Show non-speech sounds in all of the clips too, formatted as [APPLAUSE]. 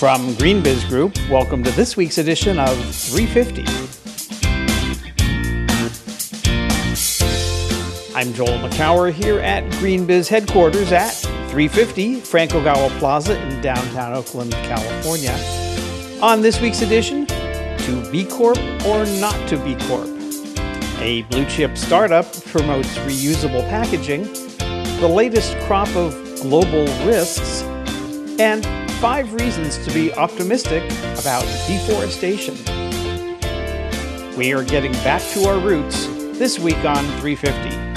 From GreenBiz Group, welcome to this week's edition of 350. I'm Joel Makower here at GreenBiz headquarters at 350 Frank Ogawa Plaza in downtown Oakland, California. On this week's edition, to B Corp or not to B Corp. A blue chip startup promotes reusable packaging, the latest crop of global risks, and five reasons to be optimistic about deforestation. We are getting back to our roots this week on 350.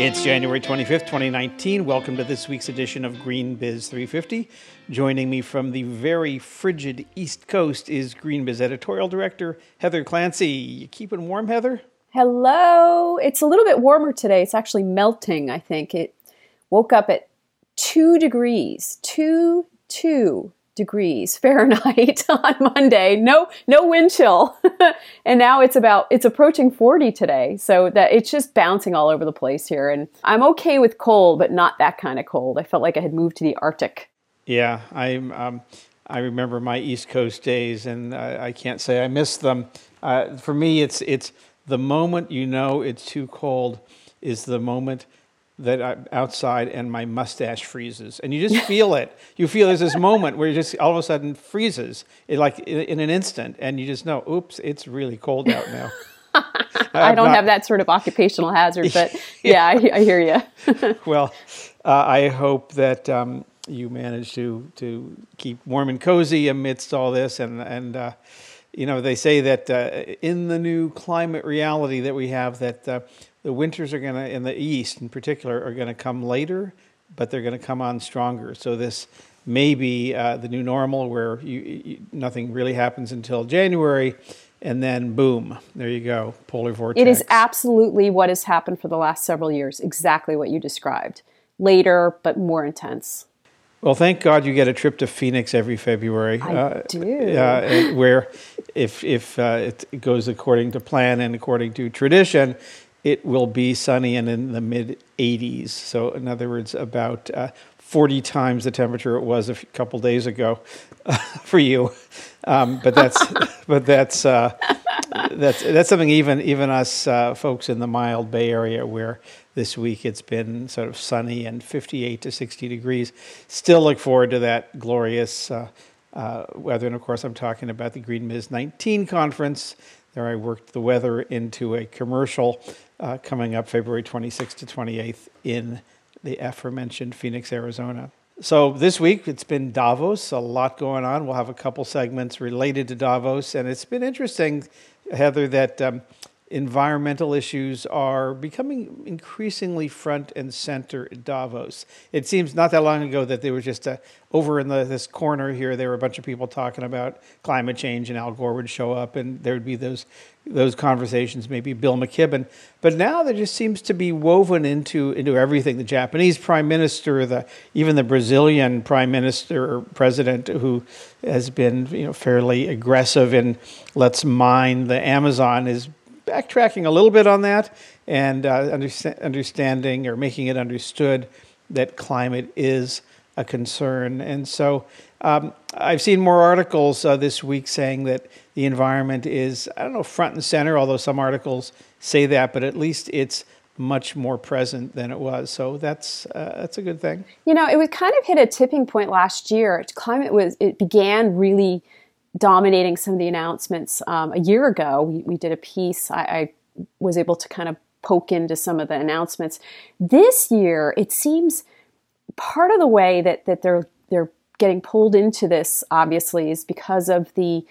It's January 25th, 2019. Welcome to this week's edition of Green Biz 350. Joining me from the very frigid East Coast is Green Biz editorial director Heather Clancy. You keeping warm, Heather? Hello. It's a little bit warmer today. It's actually melting, I think. It woke up at two degrees, two, two degrees Fahrenheit [LAUGHS] on Monday. No, no wind chill. [LAUGHS] and now it's about, it's approaching 40 today. So that it's just bouncing all over the place here. And I'm okay with cold, but not that kind of cold. I felt like I had moved to the Arctic. Yeah, I'm, um, I remember my East Coast days and I, I can't say I miss them. Uh, for me, it's, it's the moment you know it's too cold is the moment that I'm outside and my mustache freezes, and you just [LAUGHS] feel it. You feel there's this moment where you just all of a sudden freezes, it like in, in an instant, and you just know, oops, it's really cold out now. [LAUGHS] I don't not, have that sort of occupational hazard, but yeah, [LAUGHS] yeah I, I, hear you. well, uh, I hope that um, you manage to to keep warm and cozy amidst all this, and and uh, you know they say that uh, in the new climate reality that we have that uh, the winters are going to, in the east in particular, are going to come later, but they're going to come on stronger. So this may be uh, the new normal where you, you, nothing really happens until January, and then boom, there you go, polar vortex. It is absolutely what has happened for the last several years, exactly what you described. Later, but more intense. Well, thank God you get a trip to Phoenix every February. I uh, do. Uh, where, if if uh, it goes according to plan and according to tradition, it will be sunny and in the mid 80s. So, in other words, about uh, 40 times the temperature it was a couple days ago uh, [LAUGHS] for you. Um, but that's [LAUGHS] but that's uh, that's that's something even even us uh, folks in the mild Bay Area where this week it's been sort of sunny and 58 to 60 degrees. Still look forward to that glorious. Uh, uh, weather, and of course, I'm talking about the Green Biz 19 conference. There, I worked the weather into a commercial uh, coming up February 26th to 28th in the aforementioned Phoenix, Arizona. So this week it's been Davos, a lot going on. We'll have a couple segments related to Davos, and it's been interesting, Heather, that um, environmental issues are becoming increasingly front and center at Davos. It seems not that long ago that there was just a, over in the, this corner here, there were a bunch of people talking about climate change, and Al Gore would show up, and there would be those those conversations, maybe Bill McKibben. But now there just seems to be woven into into everything. The Japanese prime minister, the even the Brazilian prime minister or president, who has been you know fairly aggressive in let's mine the Amazon, is backtracking a little bit on that and uh, understand, understanding or making it understood that climate is a concern. And so um, I've seen more articles uh, this week saying that the environment is, I don't know, front and center, although some articles say that, but at least it's much more present than it was. So that's uh, that's a good thing. You know, it was kind of hit a tipping point last year. Climate was it began really dominating some of the announcements. Um, a year ago, we, we did a piece. I, I was able to kind of poke into some of the announcements. This year, it seems part of the way that that they're they're getting pulled into this obviously is because of the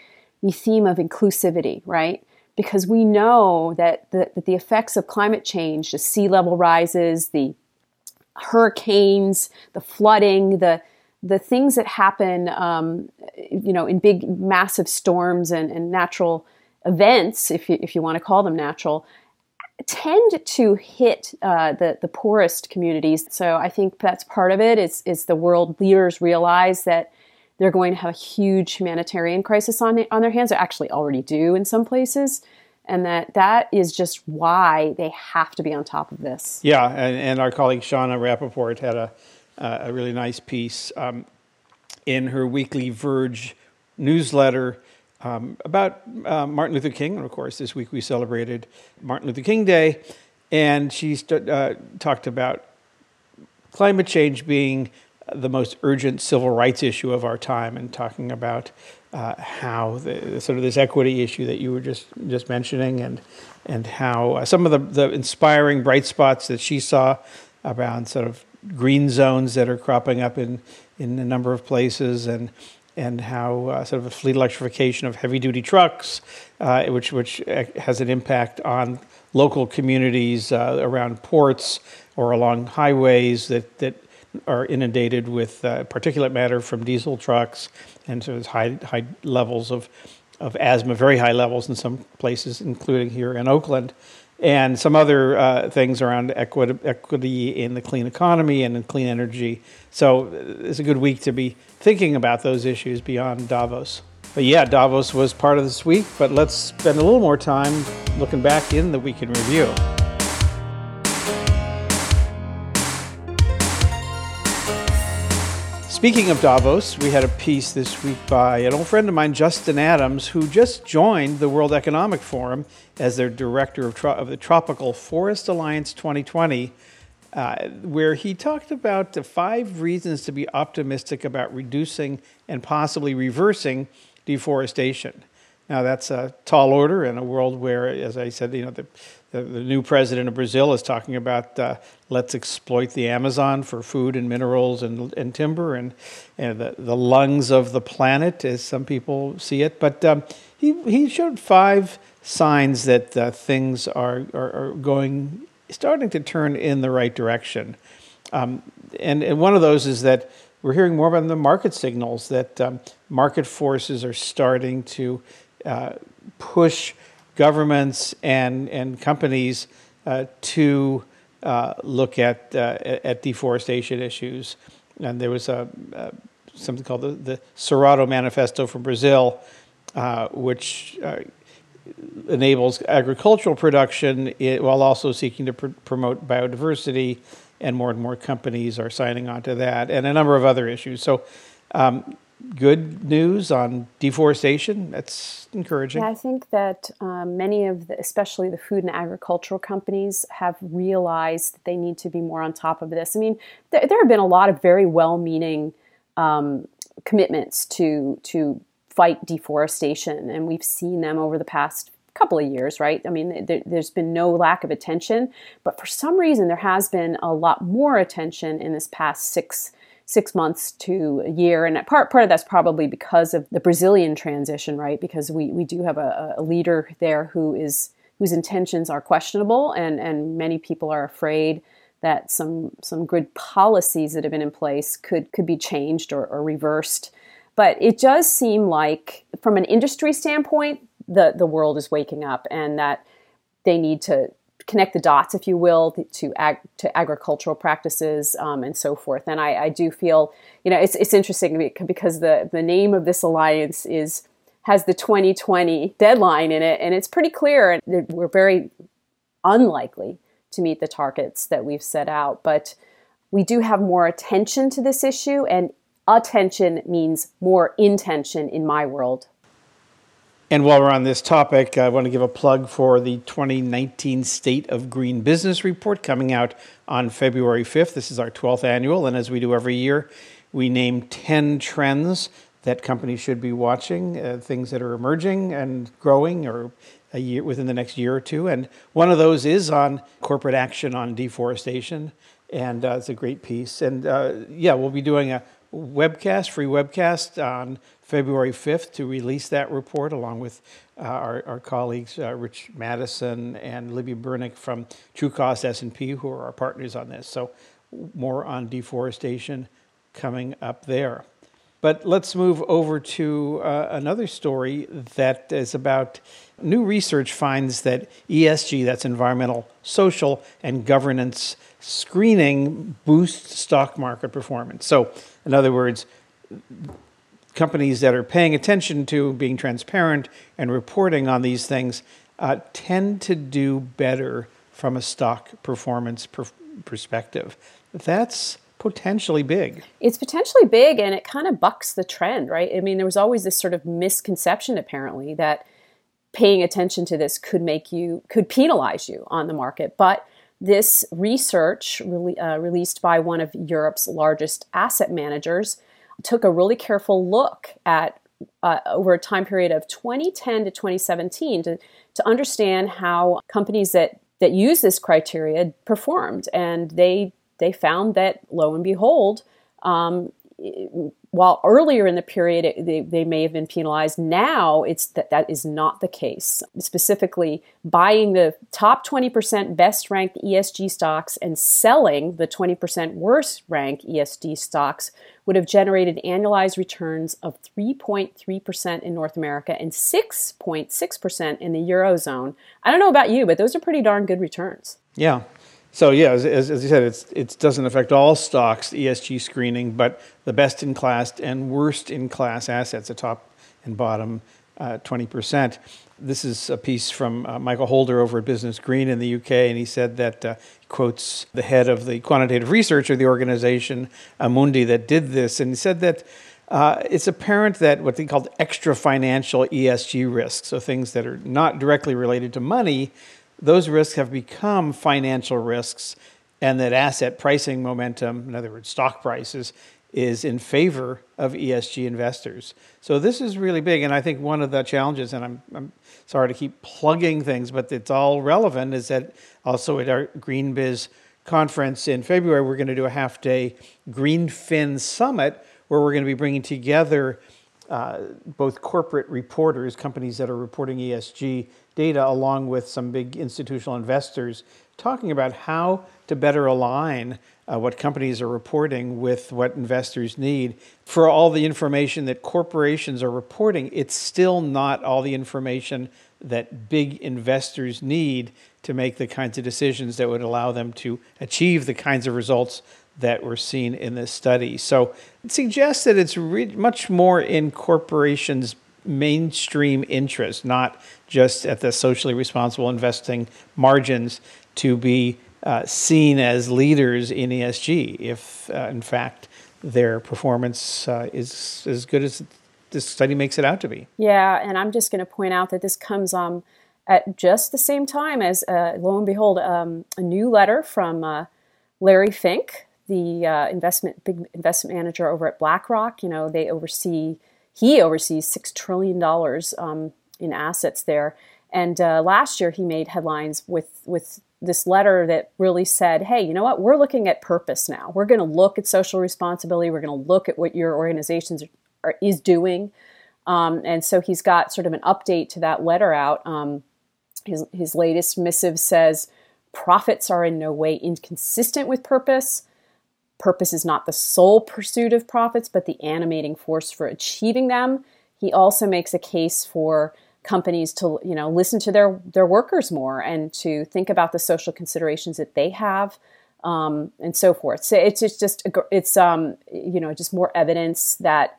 the theme of inclusivity, right? Because we know that the, that the effects of climate change, the sea level rises, the hurricanes, the flooding, the the things that happen, um, you know, in big, massive storms and, and natural events, if you, if you want to call them natural, tend to hit uh, the the poorest communities. So I think that's part of it. Is is the world leaders realize that they're going to have a huge humanitarian crisis on on their hands. They actually already do in some places, and that that is just why they have to be on top of this. Yeah, and, and our colleague Shana Rappaport had a, uh, a really nice piece um, in her weekly Verge newsletter um, about uh, Martin Luther King. And of course, this week we celebrated Martin Luther King Day, and she st- uh, talked about climate change being the most urgent civil rights issue of our time, and talking about uh, how the, sort of this equity issue that you were just just mentioning, and and how uh, some of the, the inspiring bright spots that she saw around sort of green zones that are cropping up in in a number of places, and and how uh, sort of a fleet electrification of heavy duty trucks, uh, which which uh, has an impact on local communities uh, around ports or along highways that that are inundated with uh, particulate matter from diesel trucks, and so there's high high levels of of asthma, very high levels in some places, including here in Oakland and some other uh, things around equity, equity in the clean economy and in clean energy. So uh, it's a good week to be thinking about those issues beyond Davos. But yeah, Davos was part of this week, but let's spend a little more time looking back in the week in review. Speaking of Davos, we had a piece this week by an old friend of mine, Justin Adams, who just joined the World Economic Forum as their director of, tro- of the Tropical Forest Alliance 2020, uh, where he talked about the five reasons to be optimistic about reducing and possibly reversing deforestation. Now, that's a tall order in a world where, as I said, you know, the, the, the new president of Brazil is talking about uh, let's exploit the Amazon for food and minerals and, and timber and, and the, the lungs of the planet, as some people see it. But um, he, he showed five signs that uh, things are, are, are, going, starting to turn in the right direction. Um, and, and one of those is that we're hearing more about the market signals that um, market forces are starting to uh, push governments and, and companies uh, to uh, look at, uh, at deforestation issues. And there was a, uh, something called the, the Cerrado Manifesto from Brazil, uh, which enables agricultural production while also seeking to pr- promote biodiversity, and more and more companies are signing on to that, and a number of other issues. So, um, good news on deforestation. That's encouraging. Yeah, I think that um, many of the, especially the food and agricultural companies, have realized that they need to be more on top of this. I mean, there, there have been a lot of very well-meaning um, commitments to to fight deforestation, and we've seen them over the past couple of years, right? I mean, there, has been no lack of attention, but for some reason, there has been a lot more attention in this past six six months to a year. And part part of that's probably because of the Brazilian transition, right? Because we, we do have a, a leader there who is whose intentions are questionable, and and many people are afraid that some some good policies that have been in place could could be changed or, or reversed. But it does seem like, from an industry standpoint, the the world is waking up, and that they need to connect the dots, if you will, to ag- to agricultural practices um, and so forth. And I, I, do feel, you know, it's it's interesting because the the name of this alliance is has the 2020 deadline in it, and it's pretty clear. And we're very unlikely to meet the targets that we've set out, but we do have more attention to this issue, and attention means more intention in my world. And while we're on this topic, I want to give a plug for the 2019 State of Green Business Report coming out on February 5th. This is our 12th annual, and as we do every year, we name 10 trends that companies should be watching, uh, things that are emerging and growing or a year within the next year or two. And one of those is on corporate action on deforestation, and uh, it's a great piece. And uh, yeah, we'll be doing a webcast, free webcast on February 5th to release that report along with uh, our, our, colleagues uh, Rich Mattison and Libby Bernick from Trucost S&P who are our partners on this. So more on deforestation coming up there. But let's move over to uh, another story that is about new research finds that ESG, that's environmental, social, and governance screening, boosts stock market performance. So, in other words, companies that are paying attention to being transparent and reporting on these things uh, tend to do better from a stock performance per- perspective. That's potentially big. It's potentially big and it kind of bucks the trend, right? I mean, there was always this sort of misconception apparently that paying attention to this could make you could penalize you on the market, but this research re- uh, released by one of Europe's largest asset managers took a really careful look at uh, over a time period of 2010 to 2017 to, to understand how companies that that use this criteria performed and they they found that lo and behold um, while earlier in the period it, they, they may have been penalized, now it's that that is not the case. Specifically, buying the top 20% best ranked ESG stocks and selling the 20% worst ranked ESG stocks would have generated annualized returns of 3.3% in North America and 6.6% in the Eurozone. I don't know about you, but those are pretty darn good returns. Yeah, so yeah, as, as, as you said, it doesn't affect all stocks, ESG screening, but the best in class and worst in class assets, the top and bottom uh, 20%. This is a piece from uh, Michael Holder over at Business Green in the UK, and he said that uh, quotes the head of the quantitative research of the organization, Amundi, that did this, and he said that uh, it's apparent that what they called extra financial ESG risks, so things that are not directly related to money, those risks have become financial risks, and that asset pricing momentum, in other words, stock prices, is in favor of ESG investors. So this is really big, and I think one of the challenges, and I'm, I'm sorry to keep plugging things, but it's all relevant, is that also at our Green Biz conference in February, we're going to do a half day Greenfin Summit where we're going to be bringing together uh, both corporate reporters, companies that are reporting ESG data, along with some big institutional investors, talking about how to better align uh, what companies are reporting with what investors need. For all the information that corporations are reporting, it's still not all the information that big investors need to make the kinds of decisions that would allow them to achieve the kinds of results that were seen in this study. So it suggests that it's re- much more in corporations' mainstream interest, not just at the socially responsible investing margins, to be uh, seen as leaders in ESG if, uh, in fact, their performance uh, is as good as this study makes it out to be. Yeah, and I'm just going to point out that this comes um, at just the same time as, uh, lo and behold, um, a new letter from uh, Larry Fink, the uh, investment big investment manager over at BlackRock. You know, they oversee he oversees six trillion dollars um, in assets there. And uh, last year he made headlines with with this letter that really said, "Hey, you know what? We're looking at purpose now. We're going to look at social responsibility. We're going to look at what your organizations are, is doing." Um, and so he's got sort of an update to that letter out. Um, his his latest missive says, "Profits are in no way inconsistent with purpose." Purpose is not the sole pursuit of profits, but the animating force for achieving them. He also makes a case for companies to you know listen to their their workers more and to think about the social considerations that they have um, and so forth. So it's just, just it's um, you know just more evidence that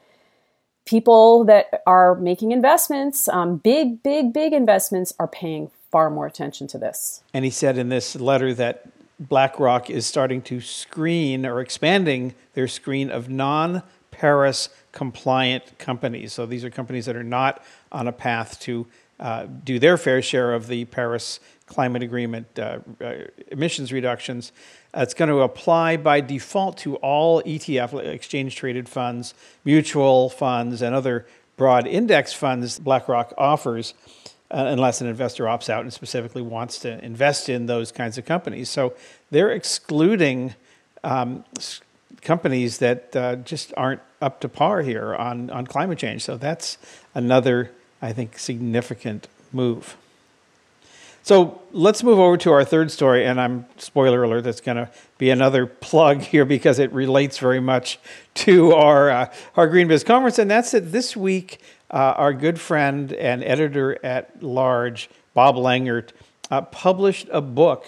people that are making investments, um, big big big investments, are paying far more attention to this. And he said in this letter that BlackRock is starting to screen or expanding their screen of non Paris compliant companies. So these are companies that are not on a path to uh, do their fair share of the Paris Climate Agreement uh, uh, emissions reductions. it's going to apply by default to all ETF, exchange traded funds, mutual funds, and other broad index funds BlackRock offers unless an investor opts out and specifically wants to invest in those kinds of companies. So they're excluding um, companies that uh, just aren't up to par here on, on climate change. So that's another, I think, significant move. So let's move over to our third story, and I'm spoiler alert. That's going to be another plug here because it relates very much to our uh, our Green Biz conference, and that's that this week uh, our good friend and editor at large, Bob Langert, uh, published a book,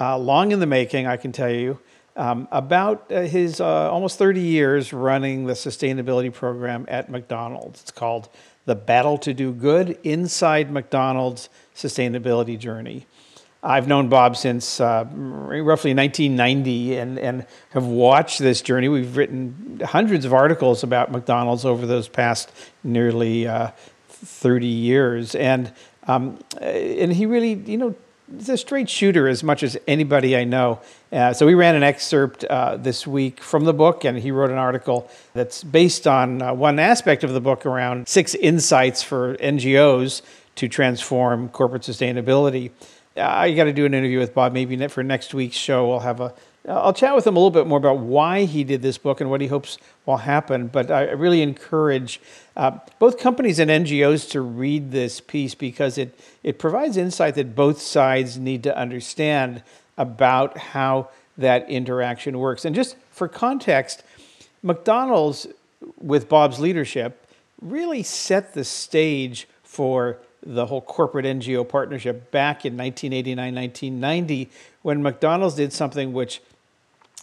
uh, long in the making, I can tell you, um, about uh, his uh, almost 30 years running the sustainability program at McDonald's. It's called The Battle to Do Good Inside McDonald's Sustainability Journey. I've known Bob since uh, roughly 1990 and, and have watched this journey. We've written hundreds of articles about McDonald's over those past nearly uh, 30 years. And, um, and he really, you know, is a straight shooter as much as anybody I know. Uh, so we ran an excerpt uh, this week from the book, and he wrote an article that's based on uh, one aspect of the book around six insights for NGOs to transform corporate sustainability. I got to do an interview with Bob. Maybe for next week's show, we'll have a. I'll chat with him a little bit more about why he did this book and what he hopes will happen. But I really encourage uh, both companies and NGOs to read this piece because it it provides insight that both sides need to understand about how that interaction works. And just for context, McDonald's, with Bob's leadership, really set the stage for the whole corporate NGO partnership back in 1989, 1990, when McDonald's did something which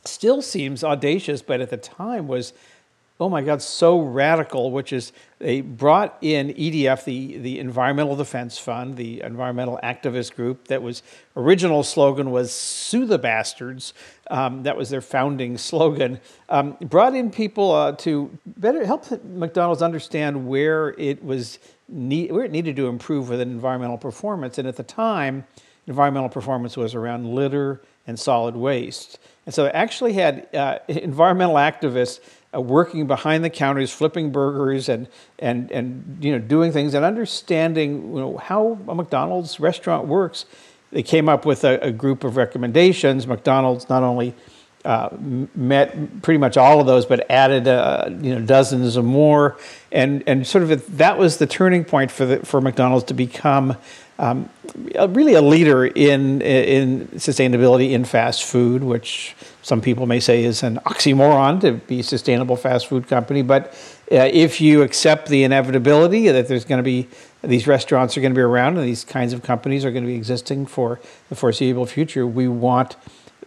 still seems audacious, but at the time was, oh my God, so radical, which is they brought in EDF, the, the Environmental Defense Fund, the environmental activist group that was original slogan was "Sue the Bastards." Um, that was their founding [LAUGHS] slogan. Um, brought in people uh, to better help McDonald's understand where it was need, it needed to improve with an environmental performance. And at the time, environmental performance was around litter and solid waste. And so it actually had uh, [LAUGHS] environmental activists uh, working behind the counters, flipping burgers and, and, and you know, doing things and understanding you know, how a McDonald's restaurant works. They came up with a, a group of recommendations. McDonald's not only uh, met pretty much all of those, but added uh, you know dozens of more, and and sort of a, that was the turning point for the for McDonald's to become um, really a leader in in sustainability in fast food, which some people may say is an oxymoron to be a sustainable fast food company, but uh, if you accept the inevitability that there's going to be these restaurants are going to be around and these kinds of companies are going to be existing for the foreseeable future, we want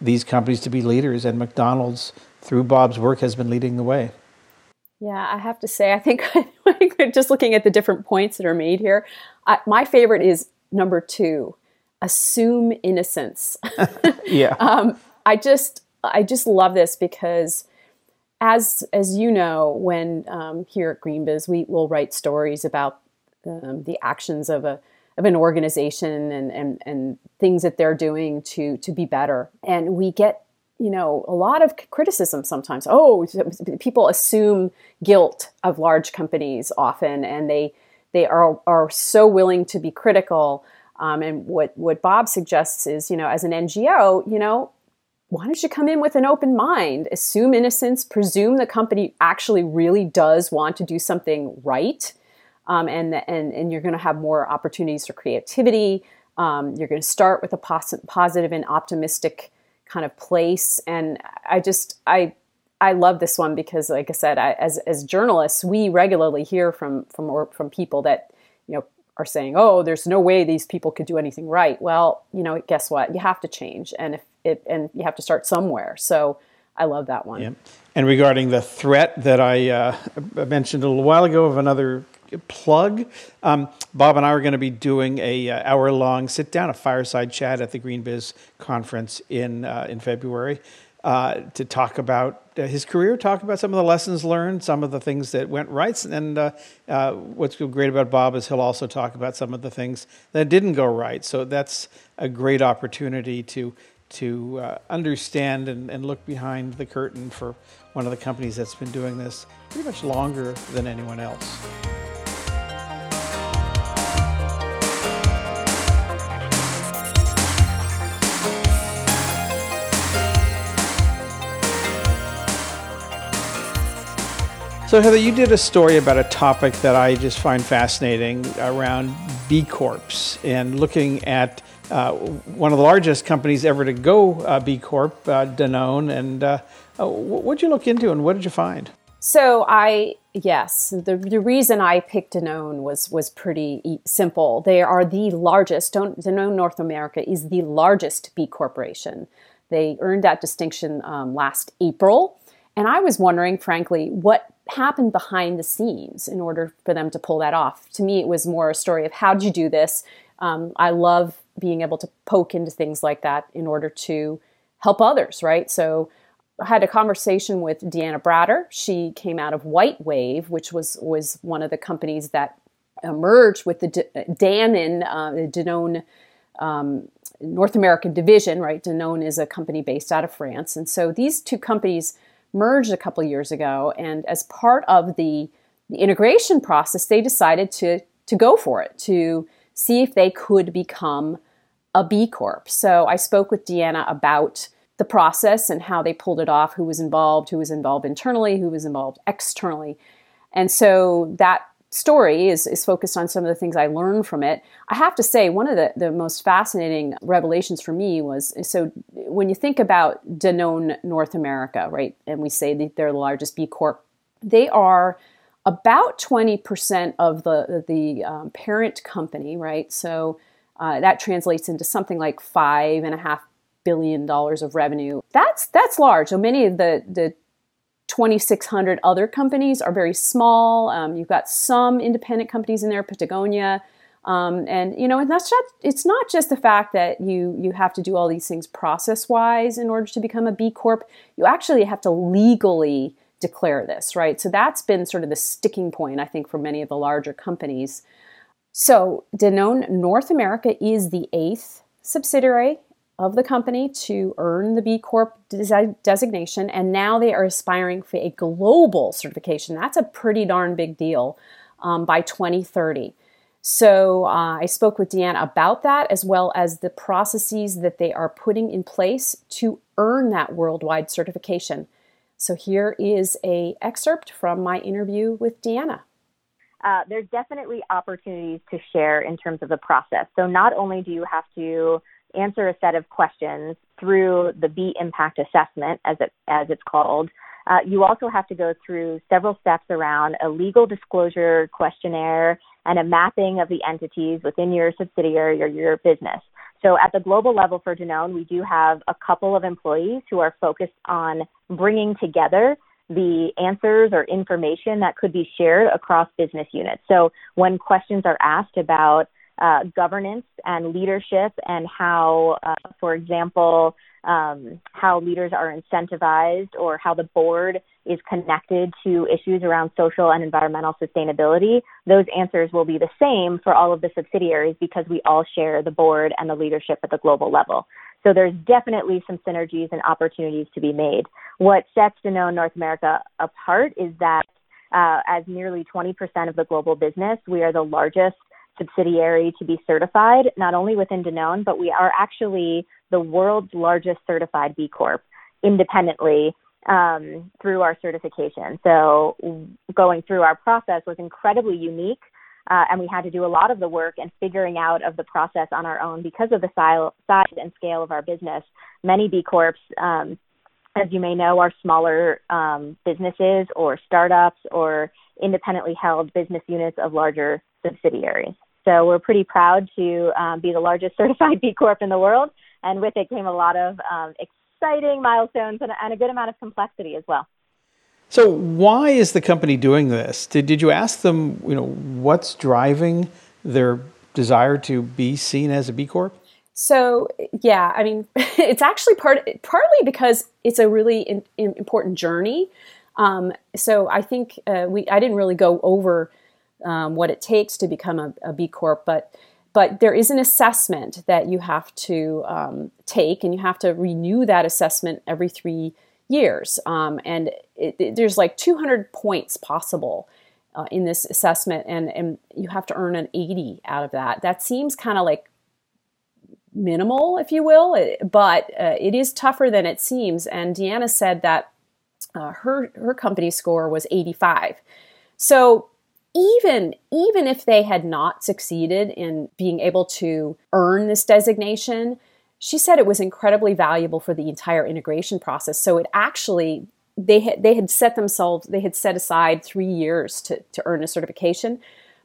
these companies to be leaders, and McDonald's, through Bob's work, has been leading the way. Yeah, I have to say, I think [LAUGHS] just looking at the different points that are made here, I, my favorite is number two assume innocence. [LAUGHS] [LAUGHS] yeah. Um, I just, I just love this because as as you know, when um, here at GreenBiz, we will write stories about um, the actions of a of an organization and, and, and things that they're doing to, to be better. And we get, you know, a lot of criticism sometimes. Oh, people assume guilt of large companies often, and they, they are, are so willing to be critical. Um, and what, what Bob suggests is, you know, as an NGO, you know, why don't you come in with an open mind, assume innocence, presume the company actually really does want to do something right, um, and, and, and you're going to have more opportunities for creativity. Um, you're going to start with a pos- positive and optimistic kind of place. And I just, I, I love this one because, like I said, I, as, as journalists, we regularly hear from, from, from people that, you know, are saying, oh, there's no way these people could do anything right. Well, you know, guess what? You have to change. And if it, and you have to start somewhere. So I love that one. Yeah. And regarding the threat that I uh, mentioned a little while ago of another plug. Um, Bob and I are going to be doing a uh, hour long sit down, a fireside chat at the Green Biz conference in uh, in February uh, to talk about uh, his career, talk about some of the lessons learned, some of the things that went right, and uh, uh, what's great about Bob is he'll also talk about some of the things that didn't go right. So that's a great opportunity to to understand and, and look behind the curtain for one of the companies that's been doing this pretty much longer than anyone else. So, Heather, you did a story about a topic that I just find fascinating around B Corps and looking at uh, one of the largest companies ever to go uh, B Corp, uh, Danone. And uh, uh, what did you look into and what did you find? So, I, yes, the, the reason I picked Danone was, was pretty simple. They are the largest, Danone North America is the largest B Corporation. They earned that distinction um, last April And I was wondering, frankly, what happened behind the scenes in order for them to pull that off. To me, it was more a story of how did you do this? Um, I love being able to poke into things like that in order to help others, right? So I had a conversation with Deanna Bratter. She came out of WhiteWave, which was was one of the companies that emerged with the D- Danone, uh, Danone um, North American division, right? Danone is a company based out of France. And so these two companies merged a couple years ago. And as part of the, the integration process, they decided to, to go for it, to see if they could become a B Corp. So I spoke with Deanna about the process and how they pulled it off, who was involved, who was involved internally, who was involved externally. And so that story is, is focused on some of the things I learned from it. I have to say, one of the, the most fascinating revelations for me was so when you think about Danone North America, right, and we say that they're the largest B Corp, they are about 20% of the, the um, parent company, right? So uh, that translates into something like five and a half billion dollars of revenue. That's that's large. So many of the the 2,600 other companies are very small. Um, you've got some independent companies in there, Patagonia. Um, and you know, and that's not, it's not just the fact that you you have to do all these things process wise in order to become a B Corp. You actually have to legally declare this, right? So that's been sort of the sticking point, I think, for many of the larger companies. So Danone North America is the eighth subsidiary of the company to earn the B Corp designation, and now they are aspiring for a global certification. That's a pretty darn big deal um, by 2030. So uh, I spoke with Deanna about that, as well as the processes that they are putting in place to earn that worldwide certification. So here is a excerpt from my interview with Deanna. Uh, there's definitely opportunities to share in terms of the process. So not only do you have to answer a set of questions through the B impact assessment, as it as it's called. Uh, you also have to go through several steps around a legal disclosure questionnaire and a mapping of the entities within your subsidiary or your business. So at the global level for Danone, we do have a couple of employees who are focused on bringing together the answers or information that could be shared across business units. So when questions are asked about uh, governance and leadership and how, uh, for example, um, how leaders are incentivized or how the board is connected to issues around social and environmental sustainability, those answers will be the same for all of the subsidiaries because we all share the board and the leadership at the global level. So there's definitely some synergies and opportunities to be made. What sets Danone North America apart is that uh, as nearly 20% of the global business, we are the largest subsidiary to be certified, not only within Danone, but we are actually the world's largest certified B Corp independently um, through our certification. So going through our process was incredibly unique. Uh, and we had to do a lot of the work and figuring out of the process on our own because of the size and scale of our business. Many B Corps, um, as you may know, are smaller um, businesses or startups or independently held business units of larger subsidiaries. So we're pretty proud to um, be the largest [LAUGHS] certified B Corp in the world, and with it came a lot of um, exciting milestones and, and, a good amount of complexity as well. So why is the company doing this? Did did you ask them, you know, what's driving their desire to be seen as a B Corp? So yeah, I mean, [LAUGHS] it's actually part partly because it's a really in, in important journey. Um, so I think uh, we I didn't really go over um, what it takes to become a, a, B Corp, but but there is an assessment that you have to um, take, and you have to renew that assessment every three years. Um, and it, it, there's like 200 points possible uh, in this assessment, and and you have to earn an 80 out of that. That seems kind of like minimal, if you will, but uh, it is tougher than it seems. And Deanna said that uh, her her company score was 85. So even even if they had not succeeded in being able to earn this designation she said it was incredibly valuable for the entire integration process so it actually they had they had set themselves they had set aside three years to, to earn a certification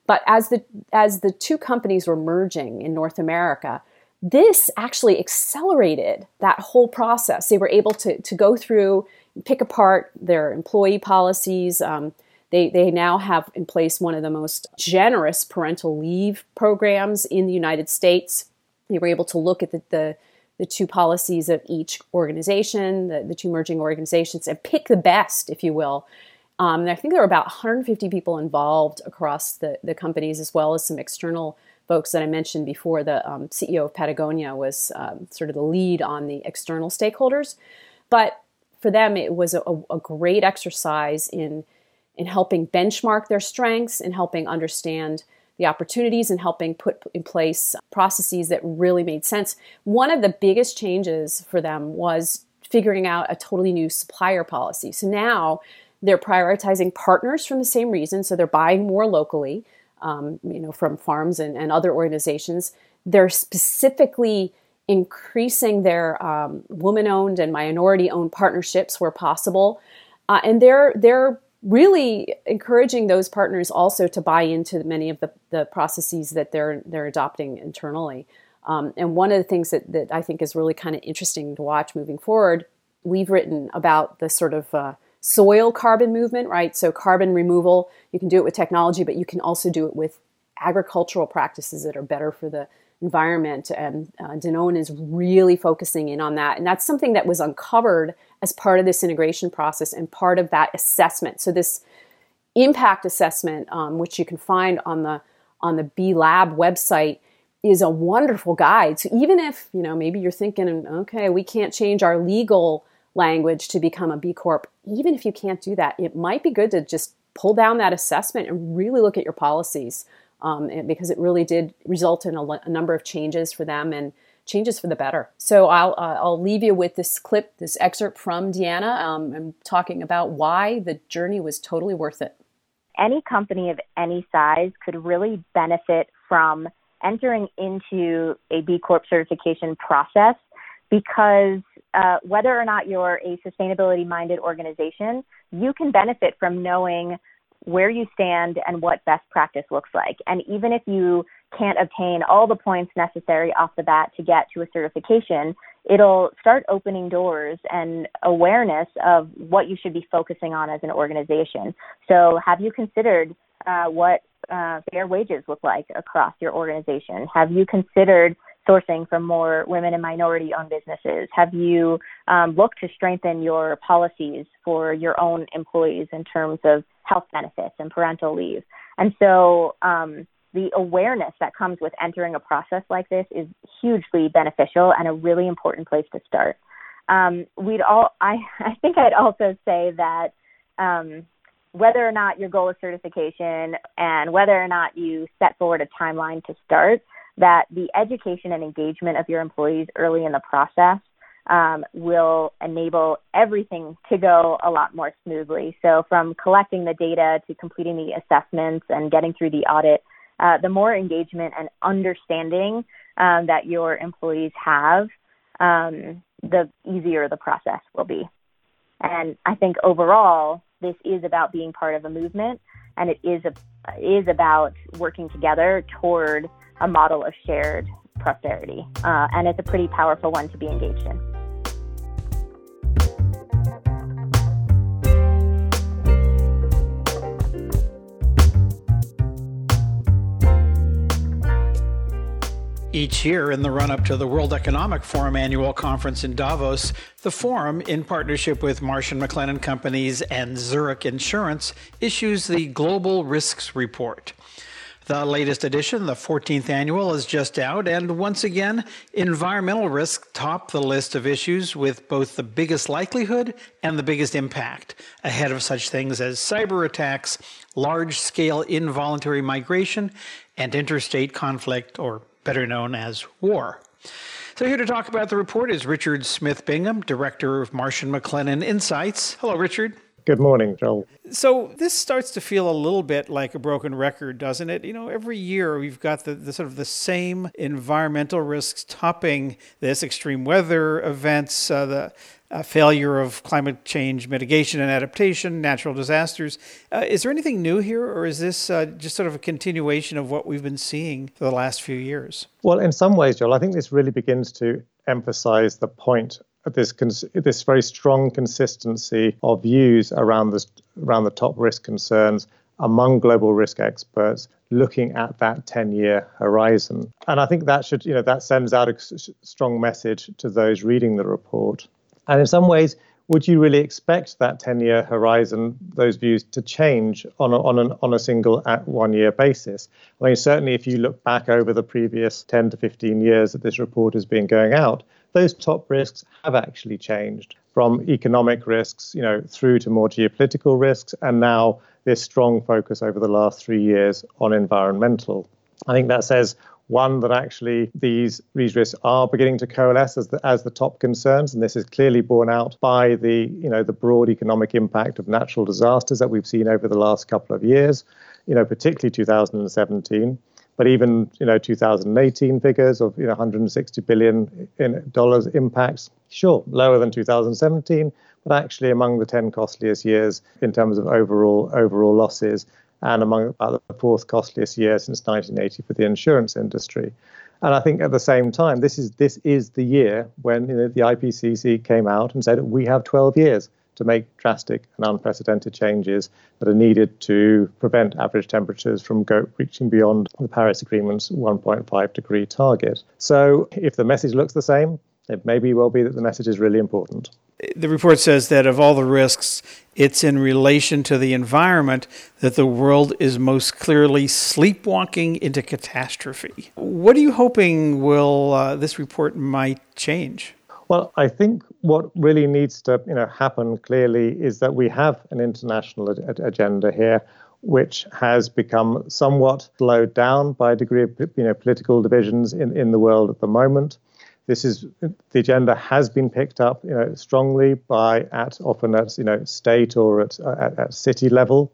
but as the as the two companies were merging in north america this actually accelerated that whole process they were able to, to go through pick apart their employee policies. Um, they, they now have in place one of the most generous parental leave programs in the United States. They were able to look at the, the, the two policies of each organization, the, the two merging organizations, and pick the best, if you will. Um, I think there were about 150 people involved across the, the companies, as well as some external folks that I mentioned before. The um, CEO of Patagonia was um, sort of the lead on the external stakeholders. But for them, it was a, a great exercise in in helping benchmark their strengths, in helping understand the opportunities, and helping put in place processes that really made sense. One of the biggest changes for them was figuring out a totally new supplier policy. So now they're prioritizing partners from the same reason, so they're buying more locally, um, you know, from farms and, and other organizations. They're specifically increasing their um, woman-owned and minority-owned partnerships where possible, uh, and they're they're really encouraging those partners also to buy into many of the, the processes that they're they're adopting internally. Um, and one of the things that, that I think is really kind of interesting to watch moving forward, we've written about the sort of uh, soil carbon movement, right? So carbon removal, you can do it with technology, but you can also do it with agricultural practices that are better for the environment. And uh, Danone is really focusing in on that. And that's something that was uncovered as part of this integration process and part of that assessment. So this impact assessment, um, which you can find on the on the B Lab website, is a wonderful guide. So even if you know maybe you're thinking, okay, we can't change our legal language to become a B Corp, even if you can't do that, it might be good to just pull down that assessment and really look at your policies um, because it really did result in a, a, number of changes for them and changes for the better. So I'll uh, I'll leave you with this clip, this excerpt from Deanna, um, and talking about why the journey was totally worth it. Any company of any size could really benefit from entering into a B Corp certification process because uh, whether or not you're a sustainability minded organization, you can benefit from knowing where you stand and what best practice looks like. And even if you can't obtain all the points necessary off the bat to get to a certification, it'll start opening doors and awareness of what you should be focusing on as an organization. So, have you considered uh, what uh, fair wages look like across your organization? Have you considered sourcing from more women and minority owned businesses? Have you um, looked to strengthen your policies for your own employees in terms of health benefits and parental leave? And so, um, the awareness that comes with entering a process like this is hugely beneficial and a really important place to start. Um, we'd all, I, [LAUGHS] I think I'd also say that um, whether or not your goal is certification and whether or not you set forward a timeline to start, that the education and engagement of your employees early in the process um, will enable everything to go a lot more smoothly. So, from collecting the data to completing the assessments and getting through the audit, uh, the more engagement and understanding um, that your employees have, um, the easier the process will be. And I think overall, this is about being part of a movement, and it is a, is about working together toward a model of shared prosperity. Uh, and it's a pretty powerful one to be engaged in. Each year, in the run up to the World Economic Forum annual conference in Davos, the Forum, in partnership with Marsh and McLennan Companies and Zurich Insurance, issues the Global Risks Report. The latest edition, the 14th annual, is just out, and once again, environmental risks top the list of issues with both the biggest likelihood and the biggest impact, ahead of such things as cyber attacks, large scale involuntary migration, and interstate conflict, or better known as war. So, here to talk about the report is Richard Smith Bingham, Director of Marsh and McLennan Insights. Hello, Richard. Good morning, Joel. So this starts to feel a little bit like a broken record, doesn't it? You know, every year we've got the, the sort of the same environmental risks topping this extreme weather events, uh, the uh, failure of climate change mitigation and adaptation, natural disasters. Uh, is there anything new here, or is this uh, just sort of a continuation of what we've been seeing for the last few years? Well, in some ways, Joel, I think this really begins to emphasize the point this this very strong consistency of views around this around the top risk concerns among global risk experts looking at that 10 year horizon. And I think that should, you know, that sends out a strong message to those reading the report. And in some ways, would you really expect that 10 year horizon, those views to change on a, on, an, on a single at one year basis? I mean, certainly if you look back over the previous 10 to 15 years that this report has been going out, those top risks have actually changed from economic risks, you know, through to more geopolitical risks, and now this strong focus over the last three years on environmental. I think that says one that actually these, risks are beginning to coalesce as the, as the top concerns, and this is clearly borne out by the you know the broad economic impact of natural disasters that we've seen over the last couple of years, you know particularly 2017 but even you know 2018 figures of you know 160 billion in dollars impacts, sure, lower than 2017, but actually among the 10 costliest years in terms of overall overall losses, and among about the fourth costliest year since 1980 for the insurance industry. And I think at the same time, this is this is the year when you know, the IPCC came out and said we have 12 years to make drastic and unprecedented changes that are needed to prevent average temperatures from go, reaching beyond the Paris Agreement's 1.5 degree target. So if the message looks the same, it may well be that the message is really important. The report says that of all the risks, it's in relation to the environment that the world is most clearly sleepwalking into catastrophe. What are you hoping will uh, this report might change? Well, I think what really needs to you know happen clearly is that we have an international agenda here which has become somewhat slowed down by a degree of you know political divisions in, in the world at the moment. This is the agenda has been picked up you know strongly by at often at you know state or at, at, at city level,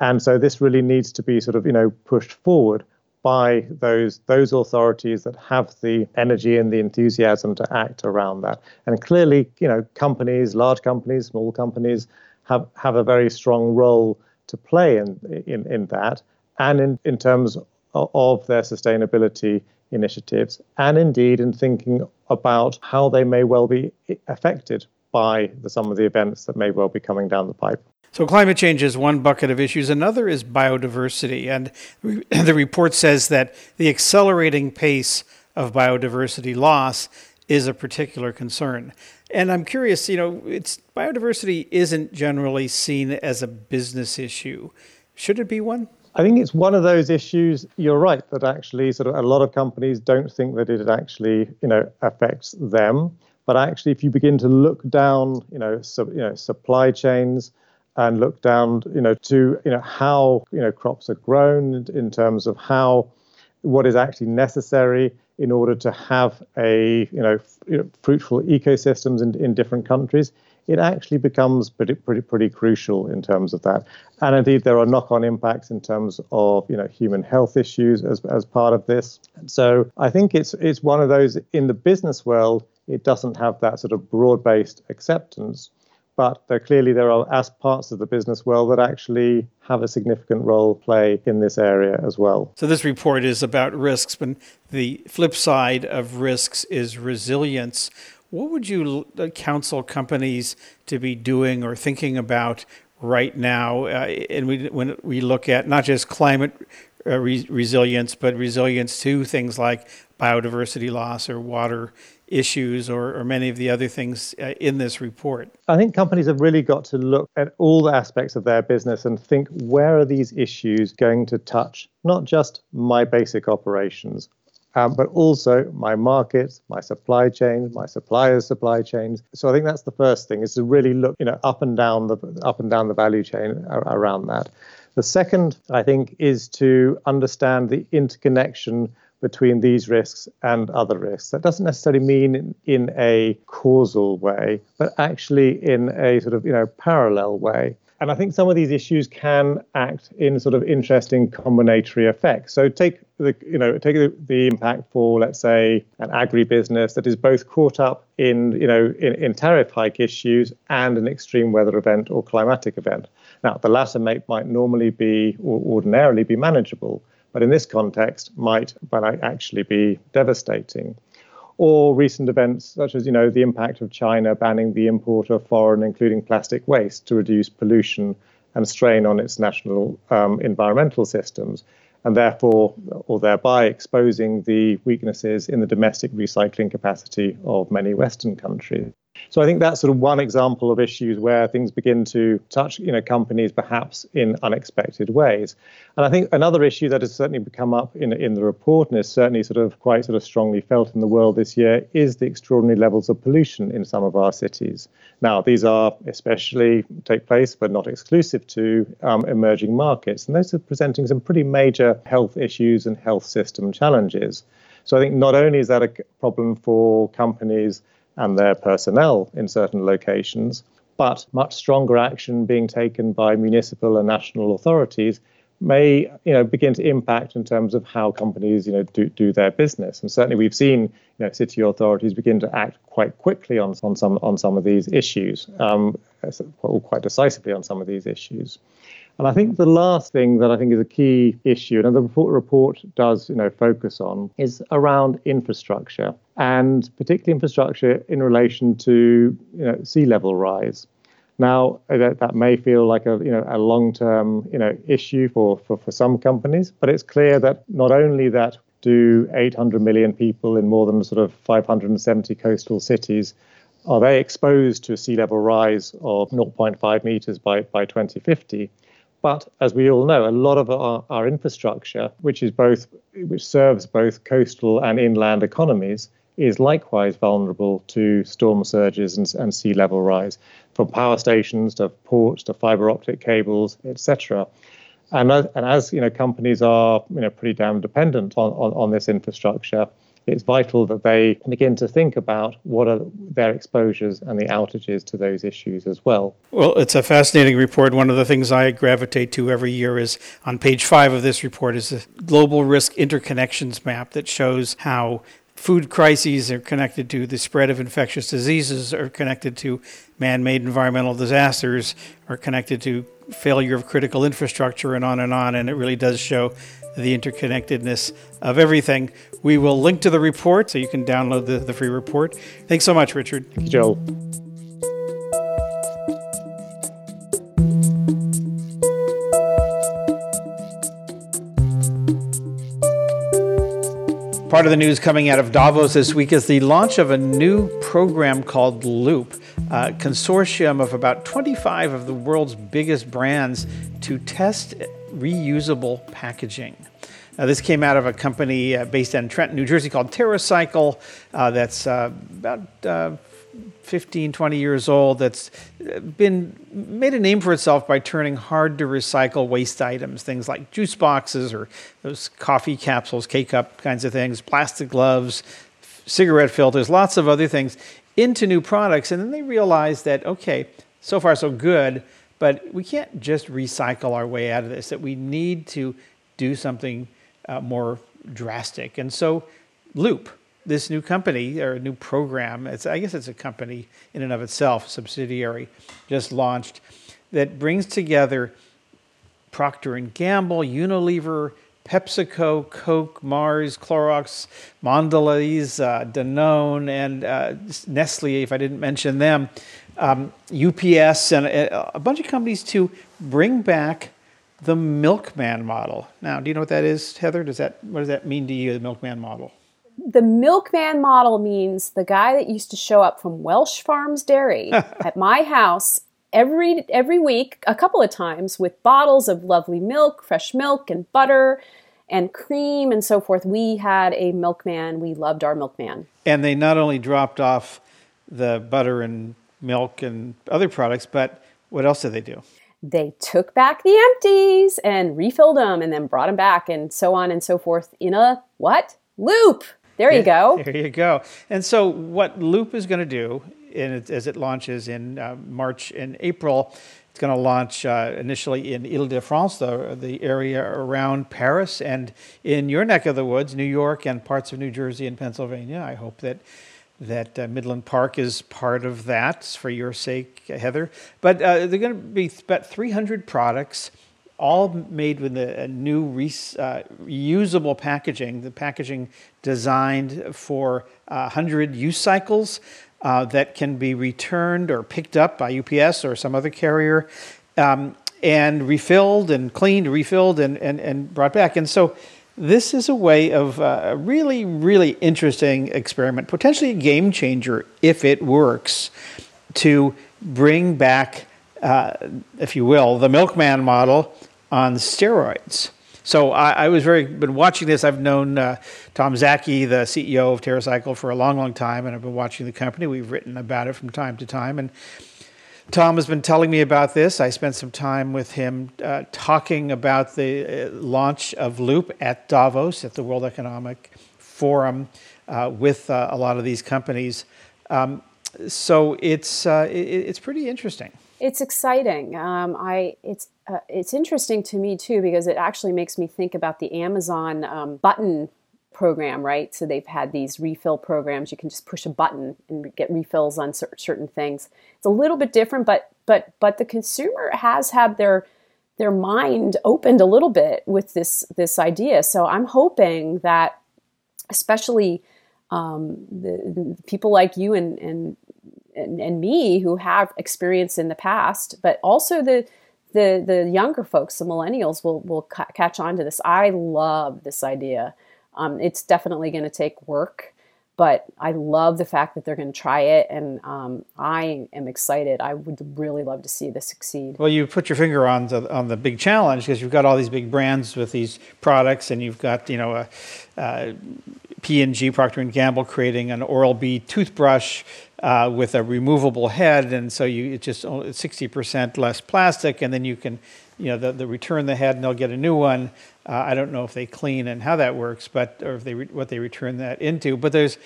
and so this really needs to be sort of you know pushed forward by those those authorities that have the energy and the enthusiasm to act around that. And clearly, you know, companies, large companies, small companies, have have a very strong role to play in in, in that, and in, in terms of their sustainability initiatives, and indeed in thinking about how they may well be affected by the, some of the events that may well be coming down the pipe. So, climate change is one bucket of issues. Another is biodiversity. And [CLEARS THROAT] the report says that the accelerating pace of biodiversity loss is a particular concern. And I'm curious, you know, it's biodiversity isn't generally seen as a business issue. Should it be one? I think it's one of those issues. You're right that actually, sort of, a lot of companies don't think that it actually, you know, affects them. But actually, if you begin to look down, you know, you know, supply chains, and look down, you know, to you know how you know crops are grown in terms of how what is actually necessary in order to have a you know, f- you know fruitful ecosystems in, in different countries. It actually becomes pretty, pretty pretty crucial in terms of that, and indeed there are knock-on impacts in terms of you know human health issues as as part of this. So I think it's it's one of those in the business world. It doesn't have that sort of broad-based acceptance but there clearly there are as parts of the business world that actually have a significant role play in this area as well. So this report is about risks, but the flip side of risks is resilience. What would you counsel companies to be doing or thinking about right now? Uh, and we, when we look at not just climate uh, re- resilience, but resilience to things like biodiversity loss or water issues or, or many of the other things uh, in this report? I think companies have really got to look at all the aspects of their business and think where are these issues going to touch not just my basic operations, um, but also my markets, my supply chains, my suppliers' supply chains. So I think that's the first thing is to really look, you know, up and down the up and down the value chain around that. The second, I think, is to understand the interconnection between these risks and other risks. That doesn't necessarily mean in, a causal way, but actually in a sort of you know parallel way. And I think some of these issues can act in sort of interesting combinatory effects. So take the you know take the, the impact for let's say an agribusiness that is both caught up in you know in, in tariff hike issues and an extreme weather event or climatic event. Now the latter may, might normally be or ordinarily be manageable but in this context might, might actually be devastating. or recent events such as you know the impact of China banning the import of foreign, including plastic waste, to reduce pollution and strain on its national um, environmental systems, and therefore or thereby exposing the weaknesses in the domestic recycling capacity of many Western countries. So I think that's sort of one example of issues where things begin to touch, you know, companies perhaps in unexpected ways. And I think another issue that has certainly come up in in the report and is certainly sort of quite sort of strongly felt in the world this year is the extraordinary levels of pollution in some of our cities. Now, these are especially take place, but not exclusive to um, emerging markets, and those are presenting some pretty major health issues and health system challenges. So I think not only is that a problem for companies and their personnel in certain locations, but much stronger action being taken by municipal and national authorities may you know begin to impact in terms of how companies you know do, do their business. And certainly we've seen you know city authorities begin to act quite quickly on, on some on some of these issues um, quite decisively on some of these issues. And I think the last thing that I think is a key issue, and the report, report does you know focus on, is around infrastructure, and particularly infrastructure in relation to you know, sea level rise. Now that, that may feel like a you know a long-term you know issue for, for, for some companies, but it's clear that not only that do 800 million people in more than sort of 570 coastal cities are they exposed to a sea level rise of 0.5 meters by, by 2050 but as we all know, a lot of our, our infrastructure, which is both which serves both coastal and inland economies, is likewise vulnerable to storm surges and, and sea level rise, from power stations to ports to fiber optic cables, etc. And, and as you know, companies are you know pretty damn dependent on, on, on this infrastructure it's vital that they begin to think about what are their exposures and the outages to those issues as well. Well, it's a fascinating report. One of the things I gravitate to every year is on page five of this report is the global risk interconnections map that shows how food crises are connected to the spread of infectious diseases, are connected to man made environmental disasters, are connected to failure of critical infrastructure, and on and on. And it really does show the interconnectedness of everything. We will link to the report so you can download the, the free report. Thanks so much, Richard. Thank you, Joel. Part of the news coming out of Davos this week is the launch of a new program called Loop, a consortium of about 25 of the world's biggest brands to test reusable packaging. Uh, this came out of a company uh, based in Trenton, New Jersey called TerraCycle uh, that's uh, about uh, 15, 20 years old that's been made a name for itself by turning hard to recycle waste items, things like juice boxes or those coffee capsules, K cup kinds of things, plastic gloves, cigarette filters, lots of other things into new products. And then they realize that, okay, so far so good, but we can't just recycle our way out of this, that we need to do something uh, more drastic. And so, Loop, this new company or new program, it's, I guess it's a company in and of itself, subsidiary, just launched that brings together Procter and Gamble, Unilever, PepsiCo, Coke, Mars, Clorox, Mondelez, uh, Danone, and uh, Nestle, if I didn't mention them, um, UPS and a, a, bunch of companies to bring back the milkman model. Now, do you know what that is, Heather? Does that what does that mean to you, the milkman model? The milkman model means the guy that used to show up from Welsh Farms Dairy [LAUGHS] at my house every every week, a couple of times, with bottles of lovely milk, fresh milk, and butter and cream and so forth. We had a milkman. We loved our milkman. And they not only dropped off the butter and milk and other products, but what else did they do? They took back the empties and refilled them and then brought them back and so on and so forth in a what? Loop. There you go. There you go. And so, what Loop is going to do, it, as it launches in uh, March and April, it's going to launch uh, initially in Ile-de-France, the, the area around Paris, and in your neck of the woods, New York, and parts of New Jersey and Pennsylvania. I hope that that uh, Midland Park is part of that for your sake, Heather. But uh, they're going to be about 300 products, all made with a, a new uh, reusable packaging, the packaging designed for uh, 100 use cycles uh, that can be returned or picked up by UPS or some other carrier um, and refilled and cleaned, refilled, and, and, and brought back. And so this is a way of uh, a really, really interesting experiment, potentially a game changer if it works, to bring back, uh, if you will, the milkman model on steroids. So I, I, was very been watching this. I've known uh, Tom Szaky, the CEO of TerraCycle, for a long, long time, and I've been watching the company. We've written about it from time to time, and Tom has been telling me about this. I spent some time with him uh, talking about the uh, launch of Loop at Davos at the World Economic Forum uh, with uh, a lot of these companies. Um, so it's uh, it, it's pretty interesting. It's exciting. Um, I it's uh, it's interesting to me too because it actually makes me think about the Amazon um, button program, right? So they've had these refill programs. You can just push a button and get refills on certain things. It's a little bit different, but but but the consumer has had their their mind opened a little bit with this this idea. So I'm hoping that, especially um, the, the, people like you and, and and and me who have experience in the past, but also the the the younger folks, the millennials, will will ca- catch on to this. I love this idea. Um, it's definitely going to take work, but I love the fact that they're going to try it, and um, I am excited. I would really love to see this succeed. Well, you put your finger on the on the big challenge because you've got all these big brands with these products, and you've got you know a, a P&G Procter and Gamble creating an Oral B toothbrush uh, with a removable head, and so you it's just 60% less plastic, and then you can you know the, the return the head and they'll get a new one. Uh, I don't know if they clean and how that works, but or if they what they return that into. But there's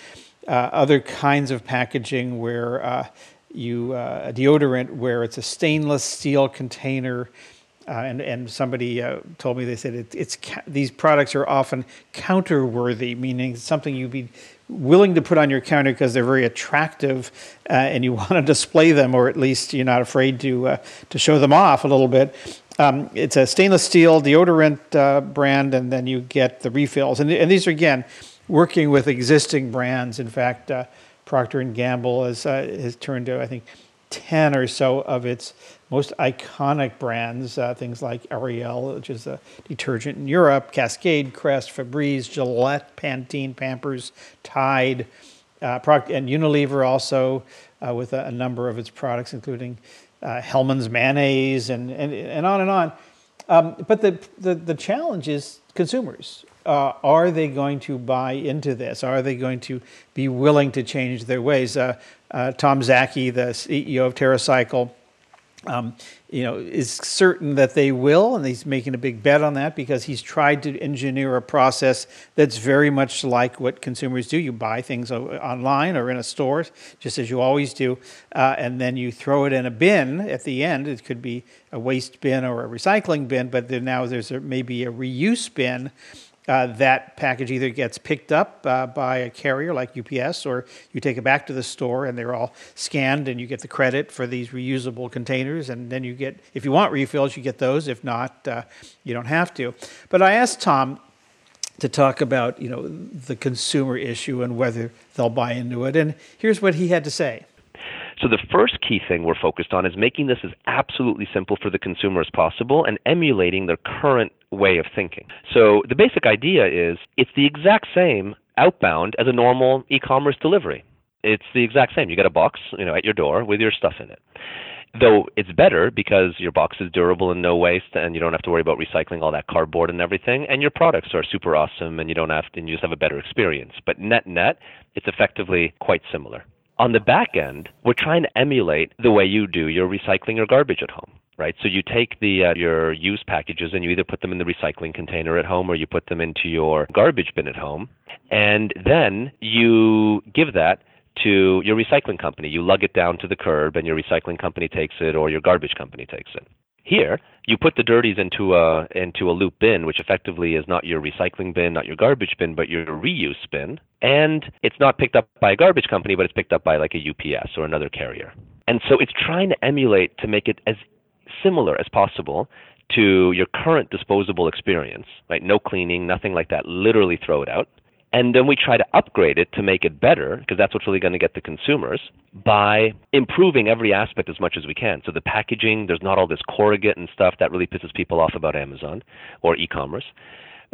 uh, other kinds of packaging where uh, you uh, a deodorant where it's a stainless steel container. Uh, and and somebody uh, told me they said it, it's these products are often counter worthy, meaning something you'd be willing to put on your counter because they're very attractive, and you [LAUGHS] want to display them, or at least you're not afraid to to show them off a little bit. Um, it's a stainless steel deodorant uh, brand, and then you get the refills. And, and, these are again working with existing brands. In fact, uh, Procter and Gamble has uh, has turned to I think ten or so of its most iconic brands, uh, things like Ariel, which is a detergent in Europe, Cascade, Crest, Febreze, Gillette, Pantene, Pampers, Tide, uh, and Unilever also uh, with a, a number of its products, including uh, Hellmann's mayonnaise, and, and, and on and on. Um, but the, the, the challenge is consumers. Uh, are they going to buy into this? Are they going to be willing to change their ways? Uh, uh, Tom Szaky, the CEO of TerraCycle, um, you know, is certain that they will, and he's making a big bet on that because he's tried to engineer a process that's very much like what consumers do. You buy things online or in a store, just as you always do, uh, and then you throw it in a bin at the end. It could be a waste bin or a recycling bin, but now there's a, maybe a reuse bin uh, that package either gets picked up uh, by a carrier like UPS or you take it back to the store and they're all scanned and you get the credit for these reusable containers. And then you get, if you want refills, you get those. If not, uh, you don't have to. But I asked Tom to talk about, you know, the consumer issue and whether they'll buy into it. And here's what he had to say. So the first key thing we're focused on is making this as absolutely simple for the consumer as possible and emulating their current way of thinking. So the basic idea is it's the exact same outbound as a normal e-commerce delivery. It's the exact same. You get a box, you know, at your door with your stuff in it. Though it's better because your box is durable and no waste, and you don't have to worry about recycling all that cardboard and everything. And your products are super awesome, and you don't have to, and you just have a better experience. But net net, it's effectively quite similar. On the back end, we're trying to emulate the way you do your recycling or garbage at home right? So you take the uh, your used packages and you either put them in the recycling container at home or you put them into your garbage bin at home, and then you give that to your recycling company. You lug it down to the curb, and your recycling company takes it, or your garbage company takes it. Here, you put the dirties into a into a loop bin, which effectively is not your recycling bin, not your garbage bin, but your reuse bin, and it's not picked up by a garbage company, but it's picked up by like a UPS or another carrier. And so it's trying to emulate to make it as similar as possible to your current disposable experience, right? No cleaning, nothing like that. Literally throw it out. And then we try to upgrade it to make it better, because that's what's really going to get the consumers, by improving every aspect as much as we can. So the packaging, there's not all this corrugate and stuff that really pisses people off about Amazon or e-commerce.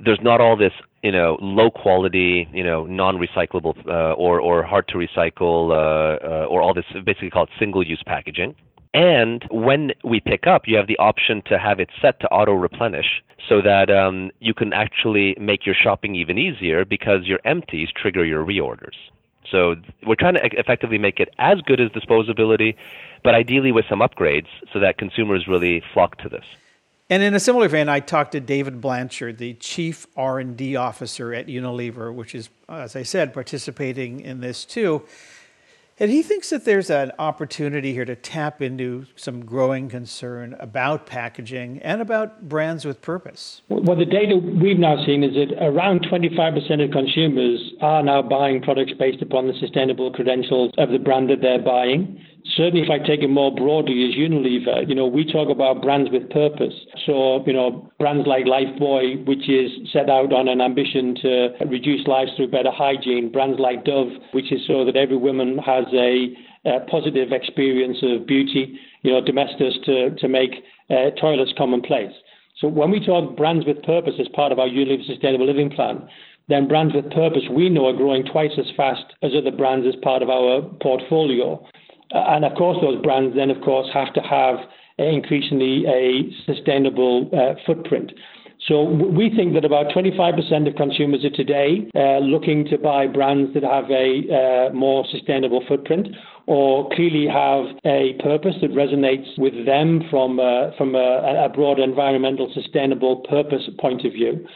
There's not all this, you know, low quality, you know, non-recyclable uh, or or hard to recycle uh, uh, or all this basically called single-use packaging. And when we pick up, you have the option to have it set to auto replenish so that um, you can actually make your shopping even easier because your empties trigger your reorders. So we're trying to effectively make it as good as disposability, but ideally with some upgrades so that consumers really flock to this. And in a similar vein, I talked to David Blanchard, the chief R&D officer at Unilever, which is, as I said, participating in this too. And he thinks that there's an opportunity here to tap into some growing concern about packaging and about brands with purpose. Well, the data we've now seen is that around 25% of consumers are now buying products based upon the sustainable credentials of the brand that they're buying certainly if I take it more broadly as Unilever, you know, we talk about brands with purpose. So, you know, brands like Lifebuoy, which is set out on an ambition to reduce lives through better hygiene. Brands like Dove, which is so that every woman has a, a positive experience of beauty. You know, Domestos to, to make uh, toilets commonplace. So when we talk brands with purpose as part of our Unilever Sustainable Living Plan, then brands with purpose we know are growing twice as fast as other brands as part of our portfolio. Uh, and of course, those brands then, of course, have to have increasingly a sustainable uh, footprint. So we think that about 25% of consumers are today uh, looking to buy brands that have a uh, more sustainable footprint or clearly have a purpose that resonates with them from, uh, from a, a broad environmental sustainable purpose point of view.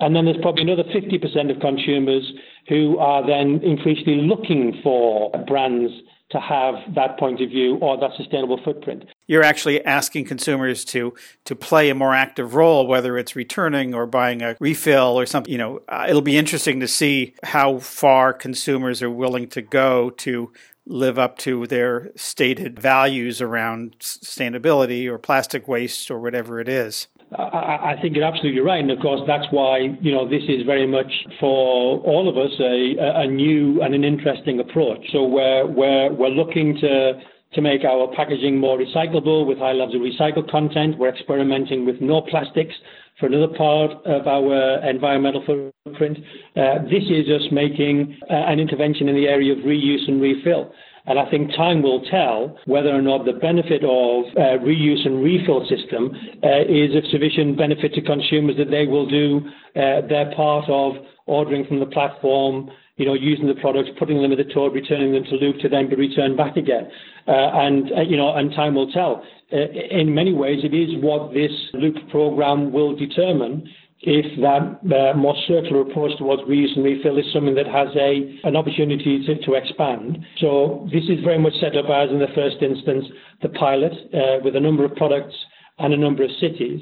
And then there's probably another 50% of consumers who are then increasingly looking for brands to have that point of view or that sustainable footprint. You're actually asking consumers to to play a more active role, whether it's returning or buying a refill or something. You know, uh, it'll be interesting to see how far consumers are willing to go to live up to their stated values around sustainability or plastic waste or whatever it is. I, think you're absolutely right, and of course that's why you know this is very much for all of us a, a new and an interesting approach. So we're we're we're looking to to make our packaging more recyclable with high levels of recycled content. We're experimenting with no plastics for another part of our environmental footprint. Uh, this is us making uh, an intervention in the area of reuse and refill. And I think time will tell whether or not the benefit of uh, reuse and refill system uh, is of sufficient benefit to consumers that they will do uh, their part of ordering from the platform, you know, using the products, putting them in the tote, returning them to Loop to then be returned back again. Uh, and, uh, you know, and time will tell. Uh, in many ways, it is what this Loop program will determine if that uh, more circular approach towards reuse and refill is something that has a an opportunity to, to expand. So this is very much set up as, in the first instance, the pilot uh, with a number of products and a number of cities.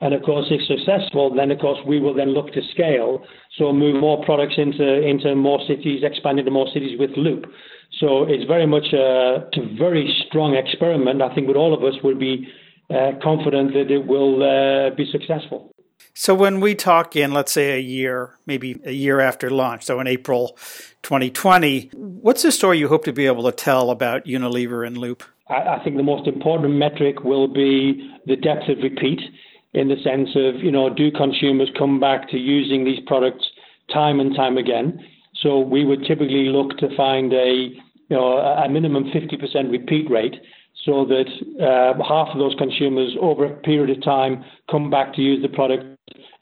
And of course, if successful, then of course we will then look to scale, so move more products into into more cities, expand into more cities with Loop. So it's very much a, a very strong experiment. I think with all of us would be uh, confident that it will uh, be successful. So when we talk in, let's say, a year, maybe a year after launch, so in April 2020, what's the story you hope to be able to tell about Unilever and Loop? I think the most important metric will be the depth of repeat in the sense of, you know, do consumers come back to using these products time and time again? So we would typically look to find a, you know, a minimum 50% repeat rate so that uh, half of those consumers over a period of time come back to use the product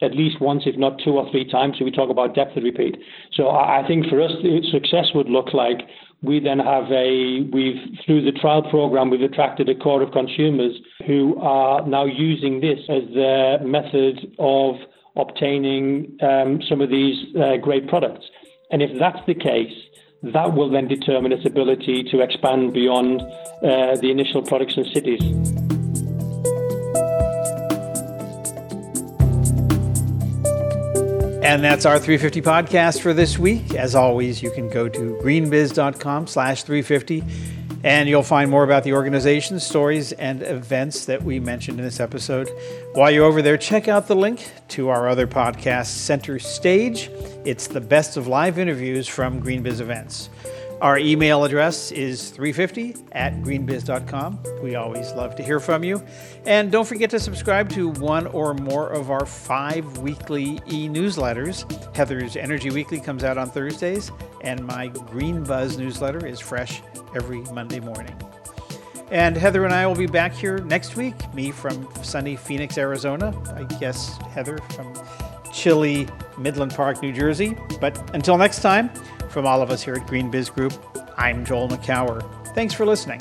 at least once, if not two or three times. So we talk about depth of repeat. So I think for us, success would look like we then have a we've through the trial program we've attracted a core of consumers who are now using this as their method of obtaining um, some of these uh, great products. And if that's the case, that will then determine its ability to expand beyond uh, the initial products and cities. And that's our 350 podcast for this week. As always, you can go to greenbiz.com slash 350 And you'll find more about the organization, stories, and events that we mentioned in this episode. While you're over there, check out the link to our other podcast, Center Stage. It's the best of live interviews from GreenBiz events. Our email address is 350 at greenbiz.com. We always love to hear from you. And don't forget to subscribe to one or more of our five weekly e newsletters. Heather's Energy Weekly comes out on Thursdays, and my Green Buzz newsletter is fresh every Monday morning. And Heather and I will be back here next week. Me from sunny Phoenix, Arizona. I guess Heather from chilly Midland Park, New Jersey. But until next time, from all of us here at GreenBiz Group, I'm Joel Makower. Thanks for listening.